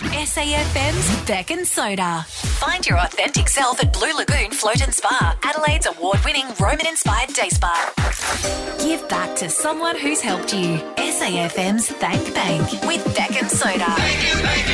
SAFM's Bec and Soda. Find your authentic self at Blue Lagoon Float and Spa, Adelaide's award winning Roman inspired day spa. Give back to someone who's helped you. SAFM's Thank Bank with Bec and Soda. Thank you, thank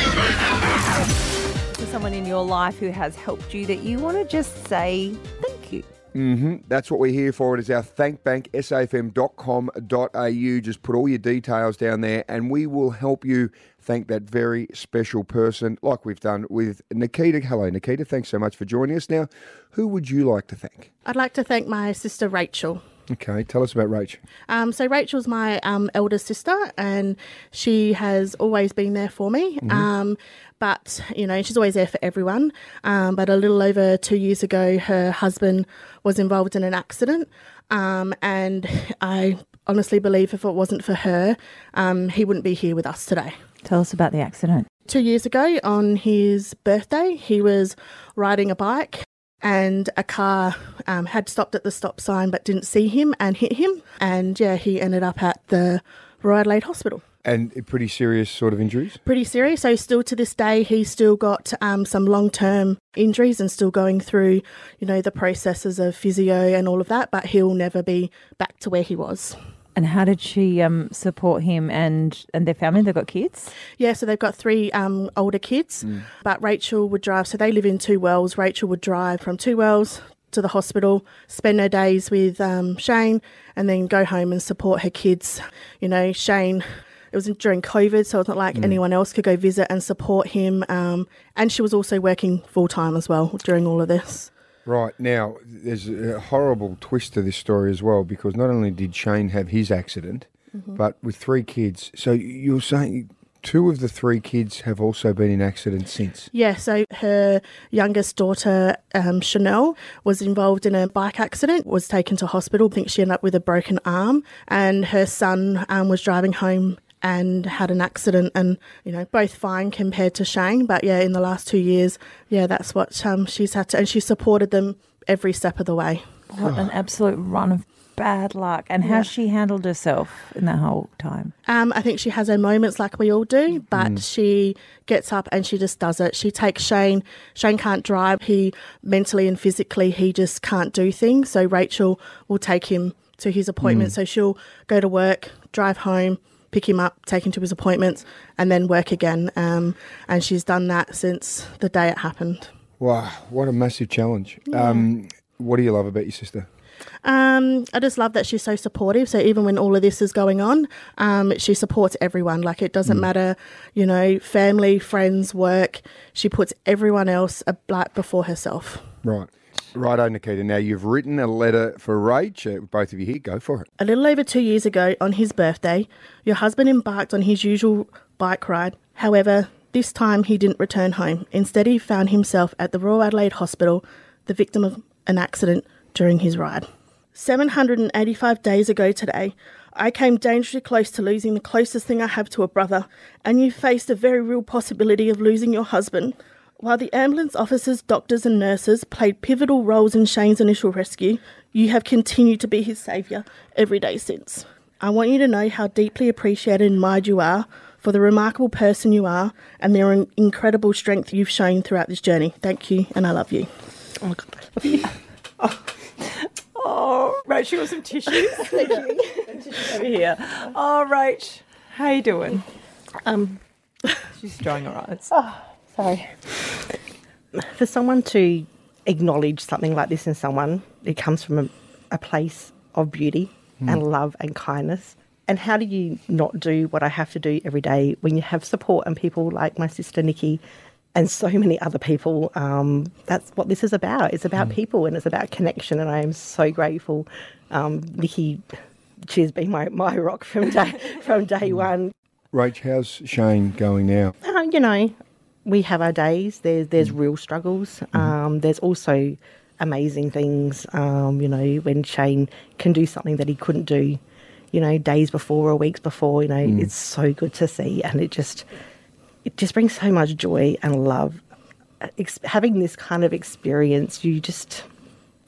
you. To someone in your life who has helped you that you want to just say thank you. hmm That's what we're here for. It is our thank bank, safm.com.au. Just put all your details down there and we will help you thank that very special person, like we've done with Nikita. Hello, Nikita. Thanks so much for joining us. Now, who would you like to thank? I'd like to thank my sister Rachael. Okay, tell us about Rachael. Um, so Rachael's my um, elder sister, and she has always been there for me. Um, but you know, she's always there for everyone. Um, but a little over two years ago, her husband was involved in an accident, um, and I honestly believe if it wasn't for her, um, he wouldn't be here with us today. Tell us about the accident. Two years ago, on his birthday, he was riding a bike and a car um, had stopped at the stop sign but didn't see him and hit him. And yeah, he ended up at the Royal Adelaide Hospital. And pretty serious sort of injuries? Pretty serious. So, still to this day, he's still got um, some long term injuries and still going through, you know, the processes of physio and all of that, but he'll never be back to where he was. And how did she um, support him and, and their family? They've got kids? Yeah, so they've got three um, older kids, but Rachael would drive. So they live in Two Wells. Rachael would drive from Two Wells to the hospital, spend her days with um, Shane, and then go home and support her kids. You know, Shane. It was during COVID, so it's not like anyone else could go visit and support him. Um, and she was also working full time as well during all of this. Right. Now, there's a horrible twist to this story as well because not only did Shane have his accident, but with three kids. So you're saying two of the three kids have also been in accidents since? Yeah, so her youngest daughter, um, Chanel, was involved in a bike accident, was taken to hospital. I think she ended up with a broken arm, and her son um, was driving home and had an accident, and you know both fine compared to Shane. But yeah, in the last two years, yeah, that's what um, she's had to, and she supported them every step of the way. What an absolute run of bad luck. And how she handled herself in that whole time. Um, I think she has her moments like we all do, but she gets up and she just does it. She takes Shane. Shane can't drive. He mentally and physically, he just can't do things. So Rachael will take him to his appointment. So she'll go to work, drive home, pick him up, take him to his appointments, and then work again. Um, and she's done that since the day it happened. Wow, what a massive challenge. Um, what do you love about your sister? Um, I just love that she's so supportive. So even when all of this is going on, um, she supports everyone. Like it doesn't matter, you know, family, friends, work. She puts everyone else a like before herself. Right. Righto, Nikita. Now, you've written a letter for Rach. Uh, both of you here, go for it. A little over two years ago, on his birthday, your husband embarked on his usual bike ride. However, this time he didn't return home. Instead, he found himself at the Royal Adelaide Hospital, the victim of an accident during his ride. 785 days ago today, I came dangerously close to losing the closest thing I have to a brother, and you faced a very real possibility of losing your husband. While the ambulance officers, doctors, and nurses played pivotal roles in Shane's initial rescue, you have continued to be his saviour every day since. I want you to know how deeply appreciated and admired you are for the remarkable person you are and the incredible strength you've shown throughout this journey. Thank you, and I love you. Oh my God. Oh, Rach, you got some tissues? Thank you. tissues over here. Oh, Rach, how you doing? Um, She's drying her eyes. Oh, sorry. For someone to acknowledge something like this in someone, it comes from a, a place of beauty and love and kindness. And how do you not do what I have to do every day when you have support and people like my sister Nikki and so many other people? Um, that's what this is about. It's about people and it's about connection. And I am so grateful. Um, Nikki, she's been my, my rock from day, from day one. Rach, how's Shane going now? uh, you know, we have our days. There's there's real struggles. Um, there's also amazing things. Um, you know, when Shane can do something that he couldn't do, you know, days before or weeks before. You know, it's so good to see, and it just it just brings so much joy and love. Ex- having this kind of experience, you just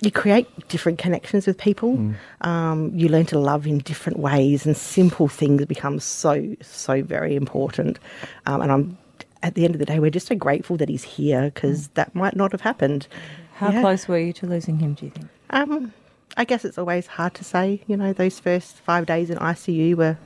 you create different connections with people. Um, you learn to love in different ways, and simple things become so so very important. Um, and I'm at the end of the day, we're just so grateful that he's here because that might not have happened. How Yeah. close were you to losing him, do you think? Um, I guess it's always hard to say. You know, those first five days in ICU were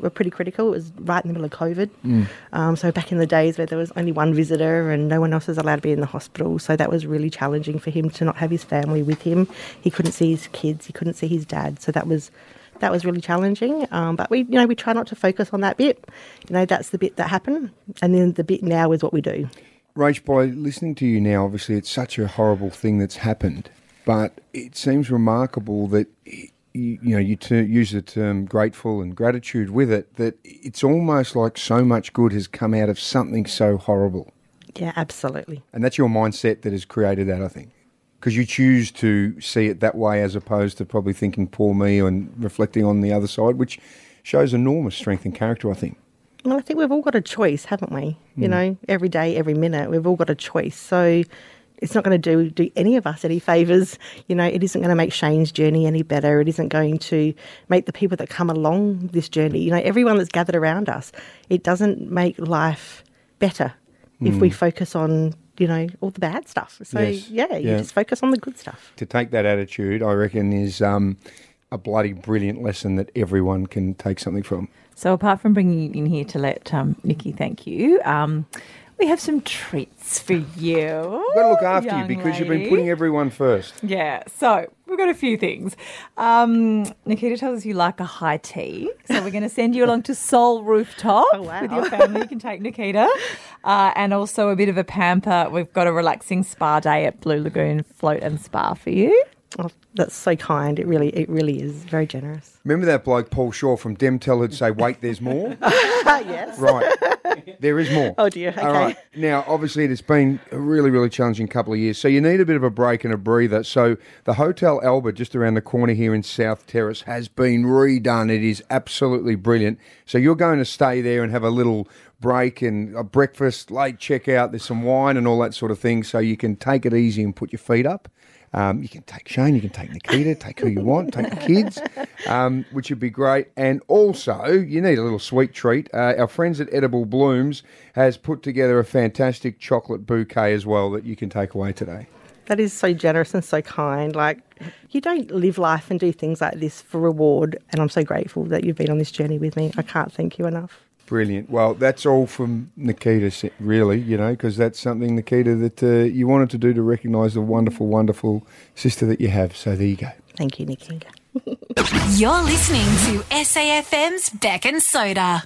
were pretty critical. It was right in the middle of COVID. Um, so back in the days where there was only one visitor and no one else was allowed to be in the hospital, so that was really challenging for him to not have his family with him. He couldn't see his kids. He couldn't see his dad. So that was that was really challenging. Um, but we, you know, we try not to focus on that bit. You know, that's the bit that happened, and then the bit now is what we do. Rach, by listening to you now, obviously it's such a horrible thing that's happened, but it seems remarkable that you, you know you ter- use the term grateful and gratitude with it. That it's almost like so much good has come out of something so horrible, Yeah, absolutely. and that's your mindset that has created that. I think because you choose to see it that way as opposed to probably thinking poor me and reflecting on the other side, which shows enormous strength and character. I think. Well, I think we've all got a choice, haven't we? You mm. know, every day, every minute, we've all got a choice. So it's not going to do do any of us any favors. You know, it isn't going to make Shane's journey any better. It isn't going to make the people that come along this journey. You know, everyone that's gathered around us. It doesn't make life better if we mm. focus on you know all the bad stuff. So Yes. yeah, you Yeah. just focus on the good stuff. to take that attitude, I reckon, is um, a bloody brilliant lesson that everyone can take something from. So, apart from bringing you in here to let um, Nikki thank you, um, we have some treats for you. You've got to look after you young because you've been putting everyone first. Yeah, so we've got a few things. Um, Nikita tells us you like a high tea, so we're going to send you along to Soul Rooftop Oh, wow. with your family. You can take Nikita, uh, and also a bit of a pamper. We've got a relaxing spa day at Blue Lagoon Float and Spa for you. Oh, that's so kind. It really, it really is very generous. Remember that bloke Paul Shaw from Demtel who'd say, "Wait, there's more." yes. right, there is more. Oh, dear. Okay. right. Now, obviously, it's been a really, really challenging couple of years, so you need a bit of a break and a breather. So, the Hotel Albert, just around the corner here in South Terrace, has been redone. It is absolutely brilliant. So, you're going to stay there and have a little break and a breakfast, late checkout. There's some wine and all that sort of thing, so you can take it easy and put your feet up. Um, you can take Shane, you can take Nikita, take who you want, take the kids, um, which would be great. And also, you need a little sweet treat. Uh, our friends at Edible Blooms has put together a fantastic chocolate bouquet as well that you can take away today. That is so generous and so kind. Like, you don't live life and do things like this for reward. And I'm so grateful that you've been on this journey with me. I can't thank you enough. Brilliant. Well, that's all from Nikita, really, you know, because that's something, Nikita, that uh, you wanted to do to recognise the wonderful, wonderful sister that you have. So there you go. Thank you, Nikita. You're listening to SAFM's Bec and Soda.